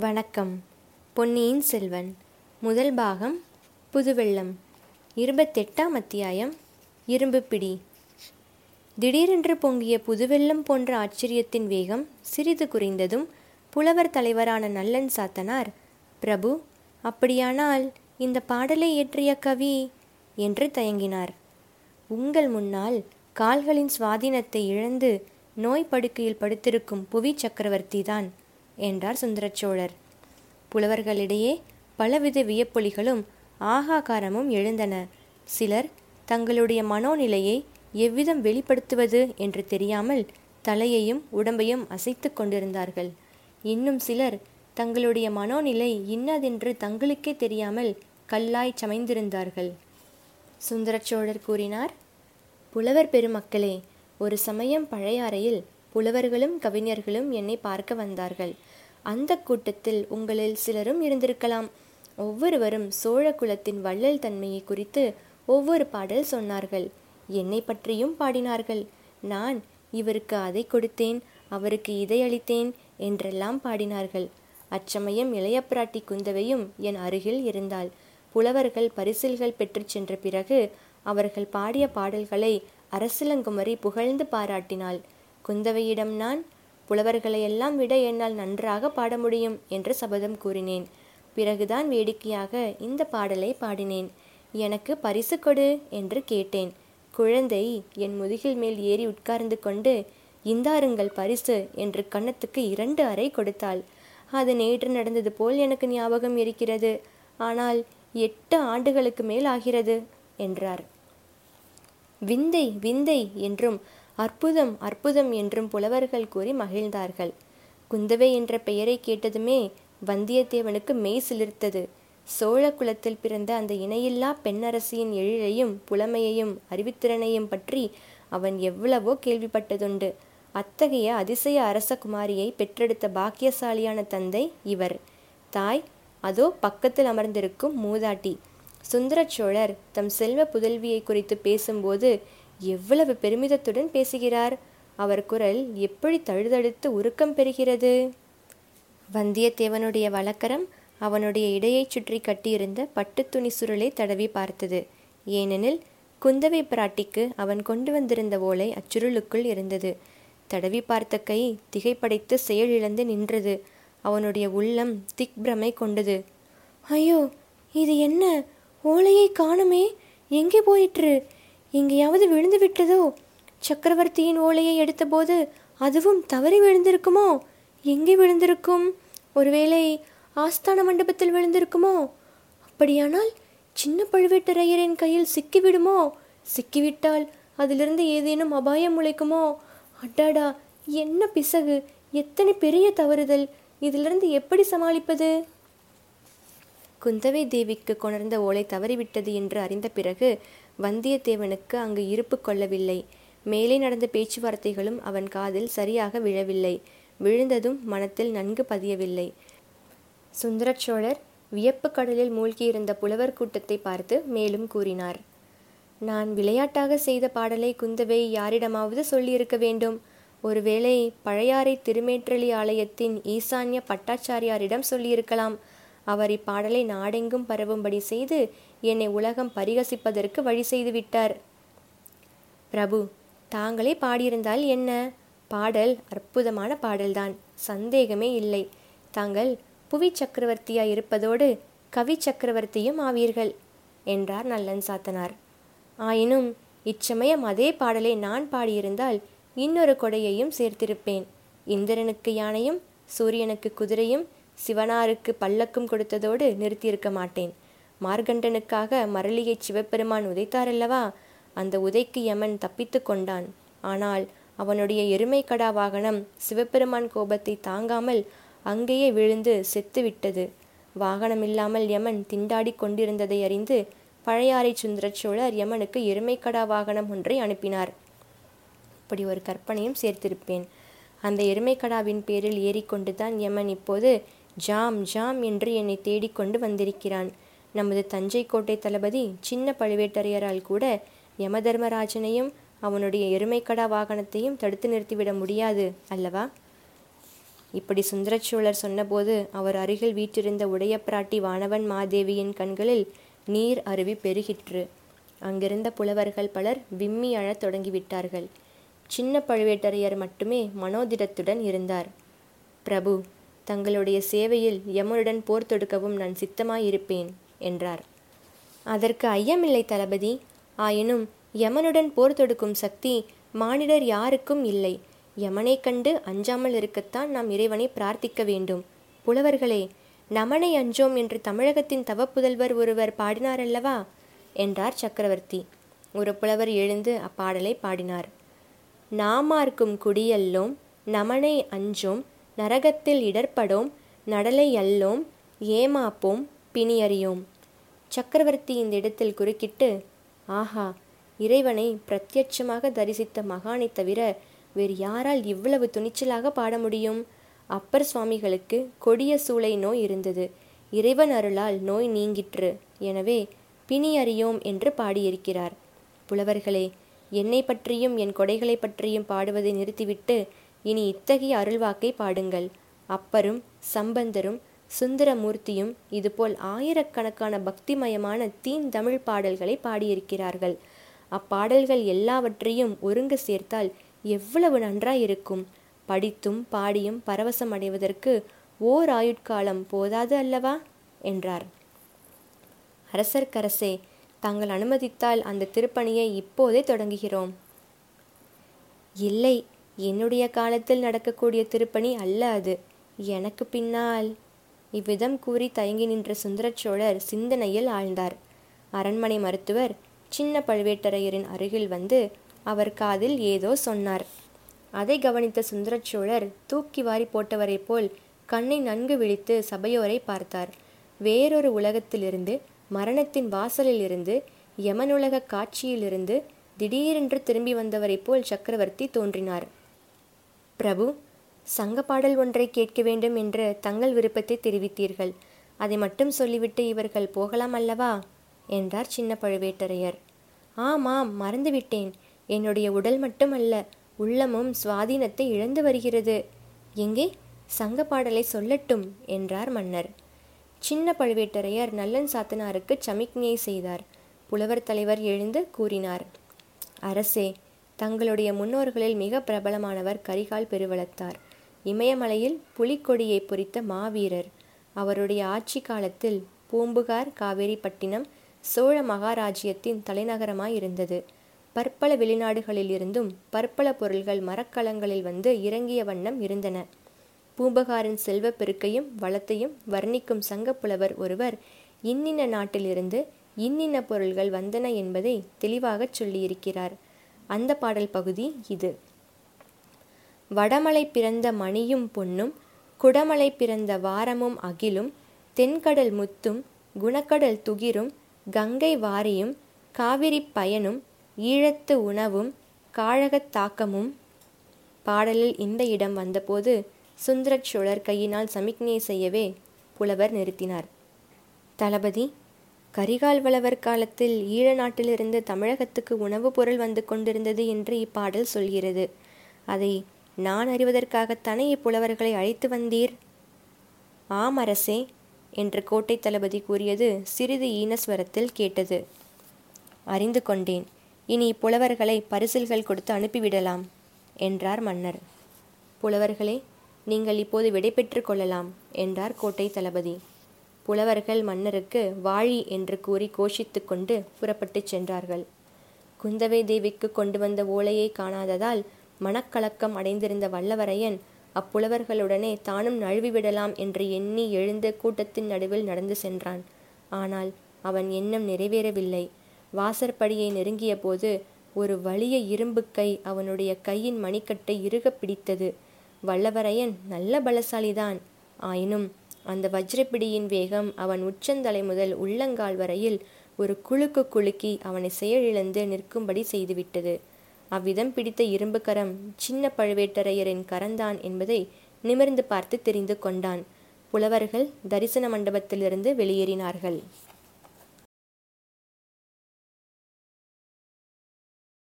வணக்கம். பொன்னியின் செல்வன் முதல் பாகம் புதுவெள்ளம் இருபத்தெட்டாம் அத்தியாயம் இரும்பு பிடி. திடீரென்று பொங்கிய புதுவெள்ளம் போன்ற ஆச்சரியத்தின் வேகம் சிறிது குறைந்ததும் புலவர் தலைவரான நல்லன் சாத்தனார் பிரபு அப்படியானால் இந்த பாடலை இயற்றிய கவி? என்று தயங்கினார். உங்கள் முன்னால் கால்களின் சுவாதீனத்தை இழந்து நோய் படுக்கையில் படுத்திருக்கும் புவி சக்கரவர்த்திதான். என்றார் சுந்தரச்சோழர். புலவர்களிடையே பலவித வியப்பொலிகளும் ஆகாகாரமும் எழுந்தன. சிலர் தங்களுடைய மனோநிலையை எவ்விதம் வெளிப்படுத்துவது என்று தெரியாமல் தலையையும் உடம்பையும் அசைத்து கொண்டிருந்தார்கள். இன்னும் சிலர் தங்களுடைய மனோநிலை இன்னதென்று தங்களுக்கே தெரியாமல் கல்லாய் சமைந்திருந்தார்கள். சுந்தரச்சோழர் கூறினார் புலவர் பெருமக்களே ஒரு சமயம் பழையாறையில் புலவர்களும் கவிஞர்களும் என்னை பார்க்க வந்தார்கள். அந்த கூட்டத்தில் உங்களில் சிலரும் இருந்திருக்கலாம். ஒவ்வொருவரும் சோழ குலத்தின் வள்ளல் தன்மையை குறித்து ஒவ்வொரு பாடல் சொன்னார்கள். என்னை பற்றியும் பாடினார்கள். நான் இவருக்கு அதை கொடுத்தேன் அவருக்கு இதை அளித்தேன் என்றெல்லாம் பாடினார்கள். அச்சமயம் இளையப்பிராட்டி குந்தவையும் என் அருகில் இருந்தாள். புலவர்கள் பரிசில்கள் பெற்றுச் சென்ற பிறகு அவர்கள் பாடிய பாடல்களை அரசிலங்குமரி புகழ்ந்து பாராட்டினாள். குந்தவையிடம் நான் புலவர்களையெல்லாம் விட என்னால் நன்றாக பாட முடியும் என்று சபதம் கூறினேன். பிறகுதான் வேடிக்கையாக இந்த பாடலை பாடினேன். எனக்கு பரிசு கொடு என்று கேட்டேன். குழந்தை என் முதுகில் மேல் ஏறி உட்கார்ந்து கொண்டு இந்தாருங்கள் பரிசு என்று கன்னத்துக்கு இரண்டு அறை கொடுத்தாள். அது நேற்று நடந்தது போல் எனக்கு ஞாபகம் இருக்கிறது. ஆனால் எட்டு ஆண்டுகளுக்கு மேல் ஆகிறது என்றார். விந்தை விந்தை என்றும் அற்புதம் அற்புதம் என்றும் புலவர்கள் கூறி மகிழ்ந்தார்கள். குந்தவை என்ற பெயரை கேட்டதுமே வந்தியத்தேவனுக்கு மெய் சிலிர்த்தது. சோழ குலத்தில் பிறந்த அந்த இணையில்லா பெண்ணரசியின் எழிலையும் புலமையையும் அறிவுத்திறனையும் பற்றி அவன் எவ்வளவோ கேள்விப்பட்டதுண்டு. அத்தகைய அதிசய அரச குமாரியை பெற்றெடுத்த பாக்கியசாலியான தந்தை இவர். தாய் அதோ பக்கத்தில் அமர்ந்திருக்கும் மூதாட்டி. சுந்தரச்சோழர் தம் செல்வ புதல்வியை குறித்து பேசும்போது எவ்வளவு பெருமிதத்துடன் பேசுகிறார். அவர் குரல் எப்படி தழுதழுத்து உருக்கம் பெறுகிறது. வந்தியத்தேவனுடைய வழக்கரம் அவனுடைய இடையைச் சுற்றி கட்டியிருந்த பட்டுத்துணி சுருளை தடவி பார்த்தது. ஏனெனில் குந்தவை பிராட்டிக்கு அவன் கொண்டு வந்திருந்த ஓலை அச்சுருளுக்குள் இருந்தது. தடவி பார்த்த கை திகைப்படைத்து செயலிழந்து நின்றது. அவனுடைய உள்ளம் திக்பிரமை கொண்டது. ஐயோ இது என்ன? ஓலையை காணுமே. எங்கே போயிற்று? எங்கேயாவது விழுந்து விட்டதோ? சக்கரவர்த்தியின் ஓலையை எடுத்தபோது அதுவும் தவறி விழுந்திருக்குமோ? எங்கே விழுந்திருக்கும்? ஒருவேளை ஆஸ்தான மண்டபத்தில் விழுந்திருக்குமோ? அப்படியானால் சின்ன பழுவேட்டரையரின் கையில் சிக்கிவிடுமோ? சிக்கிவிட்டால் அதிலிருந்து ஏதேனும் அபாயம் முளைக்குமோ? அட்டாடா என்ன பிசகு? எத்தனை பெரிய தவறுதல்? இதிலிருந்து எப்படி சமாளிப்பது? குந்தவை தேவிக்கு கொணர்ந்த ஓலை தவறிவிட்டது என்று அறிந்த பிறகு வந்தியத்தேவனுக்கு அங்கு இருப்பு கொள்ளவில்லை. மேலே நடந்த பேச்சுவார்த்தைகளும் அவன் காதில் சரியாக விழவில்லை. விழுந்ததும் மனத்தில் நன்கு பதியவில்லை. சுந்தரச்சோழர் வியப்பு கடலில் மூழ்கியிருந்த புலவர் கூட்டத்தை பார்த்து மேலும் கூறினார். நான் விளையாட்டாக செய்த பாடலை குந்தவை யாரிடமாவது சொல்லியிருக்க வேண்டும். ஒருவேளை பழையாறை திருமேற்றலி ஆலயத்தின் ஈசான்ய பட்டாச்சாரியாரிடம் சொல்லியிருக்கலாம். அவர் இப்பாடலை நாடெங்கும் பரவும்படி செய்து என்னை உலகம் பரிகசிப்பதற்கு வழி செய்து விட்டார் பிரபு தாங்களே பாடியிருந்தால் என்ன? பாடல் அற்புதமான பாடல்தான். சந்தேகமே இல்லை. தாங்கள் புவி சக்கரவர்த்தியாய் இருப்பதோடு கவி சக்கரவர்த்தியும் ஆவீர்கள் என்றார் நல்லன் சாத்தனார். ஆயினும் இச்சமயம் அதே பாடலை நான் பாடியிருந்தால் இன்னொரு கொடையையும் சேர்த்திருப்பேன். இந்திரனுக்கு யானையும் சூரியனுக்கு குதிரையும் சிவனாருக்கு பல்லக்கும் கொடுத்ததோடு நிறுத்தியிருக்க மாட்டேன். மார்கண்டனுக்காக மரளியை சிவபெருமான் உதைத்தாரல்லவா? அந்த உதைக்கு யமன் தப்பித்து கொண்டான். ஆனால் அவனுடைய எருமை கடா வாகனம் சிவபெருமான் கோபத்தை தாங்காமல் அங்கேயே விழுந்து செத்துவிட்டது. வாகனம் இல்லாமல் யமன் திண்டாடி கொண்டிருந்ததை அறிந்து பழையாறை சுந்தரச்சோழர் யமனுக்கு எருமைக்கடா வாகனம் ஒன்றை அனுப்பினார். இப்படி ஒரு கற்பனையும் சேர்த்திருப்பேன். அந்த எருமைக்கடாவின் பேரில் ஏறிக்கொண்டுதான் யமன் இப்போது ஜாம் ஜாம் என்று என்னை தேடிக்கொண்டு வந்திருக்கிறான். நமது தஞ்சை கோட்டை தளபதி சின்ன பழுவேட்டரையரால் கூட யமதர்மராஜனையும் அவனுடைய எருமைக்கடா வாகனத்தையும் தடுத்து நிறுத்திவிட முடியாது அல்லவா? இப்படி சுந்தரச்சோழர் சொன்னபோது அவர் அருகில் வீற்றிருந்த உடைய பிராட்டி வானவன் மாதேவியின் கண்களில் நீர் அருவி பெருகிற்று. அங்கிருந்த புலவர்கள் பலர் விம்மி அழத் தொடங்கிவிட்டார்கள். சின்ன பழுவேட்டரையர் மட்டுமே மனோதிடத்துடன் இருந்தார். பிரபு தங்களுடைய சேவையில் யமனுடன் போர் தொடுக்கவும் நான் சித்தமாயிருப்பேன் என்றார். அதற்கு ஐயமில்லை தளபதி. ஆயினும் யமனுடன் போர் தொடுக்கும் சக்தி மானிடர் யாருக்கும் இல்லை. யமனை கண்டு அஞ்சாமல் இருக்கத்தான் நாம் இறைவனை பிரார்த்திக்க வேண்டும். புலவர்களே நமனை அஞ்சோம் என்று தமிழகத்தின் தவப்புதல்வர் ஒருவர் பாடினாரல்லவா? என்றார் சக்கரவர்த்தி. ஒரு புலவர் எழுந்து அப்பாடலை பாடினார். நாமார்க்கும் குடியல்லோம் நமனை அஞ்சோம் நரகத்தில் இடர்படோம் நடலை அல்லோம் ஏமாப்போம் பிணியறியோம். சக்கரவர்த்தி இந்த இடத்தில் குறுக்கிட்டு ஆஹா இறைவனை பிரத்யட்சமாக தரிசித்த மகானை தவிர வேறு யாரால் இவ்வளவு துணிச்சலாக பாட முடியும்? அப்பர் சுவாமிகளுக்கு கொடிய சூளை நோய் இருந்தது. இறைவன் அருளால் நோய் நீங்கிற்று. எனவே பிணி அறியோம் என்று பாடியிருக்கிறார். புலவர்களே என்னை பற்றியும் என் கொடைகளை பற்றியும் பாடுவதை நிறுத்திவிட்டு இனி இத்தகைய அருள்வாக்கை பாடுங்கள். அப்பரும் சம்பந்தரும் சுந்தரமூர்த்தியும் இதுபோல் ஆயிரக்கணக்கான பக்திமயமான தீன் தமிழ் பாடல்களை பாடியிருக்கிறார்கள். அப்பாடல்கள் எல்லாவற்றையும் ஒருங்கு சேர்த்தால் எவ்வளவு நன்றாயிருக்கும். படித்தும் பாடியும் பரவசம் அடைவதற்கு ஓர் ஆயுட்காலம் போதாது அல்லவா? என்றார். அரசர்க்கரசே தாங்கள் அனுமதித்தால் அந்த திருப்பணியை இப்போதே தொடங்குகிறோம். இல்லை என்னுடைய காலத்தில் நடக்கக்கூடிய திருப்பணி அல்ல அது. எனக்கு பின்னால் இவ்விதம் கூறி தயங்கி நின்ற சுந்தரச்சோழர் சிந்தனையில் ஆழ்ந்தார். அரண்மனை மருத்துவர் சின்ன பழுவேட்டரையரின் அருகில் வந்து அவர் காதில் ஏதோ சொன்னார். அதை கவனித்த சுந்தரச்சோழர் தூக்கி வாரி போட்டவரைப் போல் கண்ணை நன்கு விழித்து சபையோரை பார்த்தார். வேறொரு உலகத்திலிருந்து மரணத்தின் வாசலிலிருந்து யமனுலக காட்சியிலிருந்து திடீரென்று திரும்பி வந்தவரைப் போல் சக்கரவர்த்தி தோன்றினார். பிரபு சங்க பாடல் ஒன்றை கேட்க வேண்டும் என்று தங்கள் விருப்பத்தை தெரிவித்தீர்கள். அதை மட்டும் சொல்லிவிட்டு இவர்கள் போகலாம் அல்லவா? என்றார் சின்ன பழுவேட்டரையர். ஆமாம் மறந்துவிட்டேன். என்னுடைய உடல் மட்டுமல்ல உள்ளமும் சுவாதீனத்தை இழந்து வருகிறது. எங்கே? சங்க பாடலை சொல்லட்டும் என்றார் மன்னர். சின்ன பழுவேட்டரையர் நல்லன் சாத்தனாருக்கு சமிக்ஞை செய்தார். புலவர் தலைவர் எழுந்து கூறினார் அரசே தங்களுடைய முன்னோர்களில் மிக பிரபலமானவர் கரிகால் பெருவளத்தார். இமயமலையில் புலிக்கொடியை பொறித்த மாவீரர். அவருடைய ஆட்சி காலத்தில் பூம்புகார் காவேரிப்பட்டினம் சோழ மகாராஜ்யத்தின் தலைநகரமாயிருந்தது பற்பல வெளிநாடுகளில் இருந்தும் பற்பல பொருள்கள் மரக்கலங்களில் வந்து இறங்கிய வண்ணம் இருந்தன. பூம்புகாரின் செல்வப் பெருக்கையும் வளத்தையும் வர்ணிக்கும் சங்கப்புலவர் ஒருவர் இன்னின்ன நாட்டிலிருந்து இன்னின்ன பொருள்கள் வந்தன என்பதை தெளிவாகச் சொல்லியிருக்கிறார். அந்த பாடல் பகுதி இது. வடமலை பிறந்த மணியும் பொன்னும் குடமலை பிறந்த வாரமும் அகிலும் தென்கடல் முத்தும் குணக்கடல் துகிரும் கங்கை வாரியும் காவிரி பயனும் ஈழத்து உணவும் காழகத் தாக்கமும். பாடலில் இந்த இடம் வந்தபோது சுந்தரச் சோழர் கையினால் சமிக்ஞை செய்யவே புலவர் நிறுத்தினார். தளபதி கரிகால் வளவர் காலத்தில் ஈழ நாட்டிலிருந்து தமிழகத்துக்கு உணவுப் பொருள் வந்து கொண்டிருந்தது என்று இப்பாடல் சொல்கிறது. அதை நான் அறிவதற்காகத்தானே இப்புலவர்களை அழைத்து வந்தீர்? ஆம் அரசே என்று கோட்டை தளபதி கூறியது சிறிது ஈனஸ்வரத்தில் கேட்டது. அறிந்து கொண்டேன். இனி புலவர்களை பரிசில்கள் கொடுத்து அனுப்பிவிடலாம் என்றார் மன்னர். புலவர்களே நீங்கள் இப்போது விடை கொள்ளலாம் என்றார் கோட்டை தளபதி. புலவர்கள் மன்னருக்கு வாழி என்று கூறி கோஷித்து கொண்டு புறப்பட்டுச் சென்றார்கள். குந்தவை தேவிக்கு கொண்டு வந்த ஓலையை காணாததால் மனக்கலக்கம் அடைந்திருந்த வல்லவரையன் அப்புலவர்களுடனே தானும் நழுவிவிடலாம் என்று எண்ணி எழுந்த கூட்டத்தின் நடுவில் நடந்து சென்றான். ஆனால் அவன் எண்ணம் நிறைவேறவில்லை. வாசற்படியை நெருங்கிய போது ஒரு வலிய இரும்பு கை அவனுடைய கையின் மணிக்கட்டை இறுக பிடித்தது. வல்லவரையன் நல்ல பலசாலிதான். ஆயினும் அந்த வஜ்ரப்பிடியின் வேகம் அவன் உச்சந்தலை முதல் உள்ளங்கால் வரையில் ஒரு குழுக்கு குலுக்கி அவனை செயலிழந்து நிற்கும்படி செய்துவிட்டது. அவ்விதம் பிடித்த இரும்பு கரம் சின்ன பழுவேட்டரையரின் கரந்தான் என்பதை நிமிர்ந்து பார்த்து தெரிந்து கொண்டான். புலவர்கள் தரிசன மண்டபத்திலிருந்து வெளியேறினார்கள்.